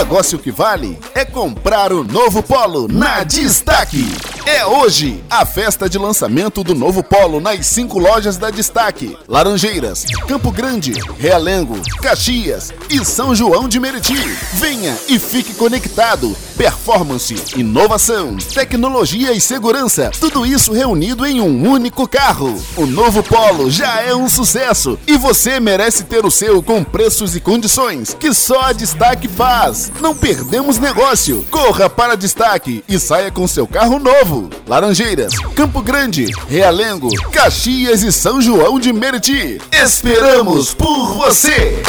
Negócio que vale é comprar o novo Polo na Destaque. É hoje a festa de lançamento do novo Polo nas cinco lojas da Destaque: Laranjeiras, Campo Grande, Realengo, Caxias e São João de Meriti. Venha e fique conectado. Performance, inovação, tecnologia e segurança, tudo isso reunido em um único carro. O novo Polo já é um sucesso e você merece ter o seu com preços e condições que só a Destaque faz. Não perdemos negócio. Corra para Destaque e saia com seu carro novo. Laranjeiras, Campo Grande, Realengo, Caxias e São João de Meriti. Esperamos por você!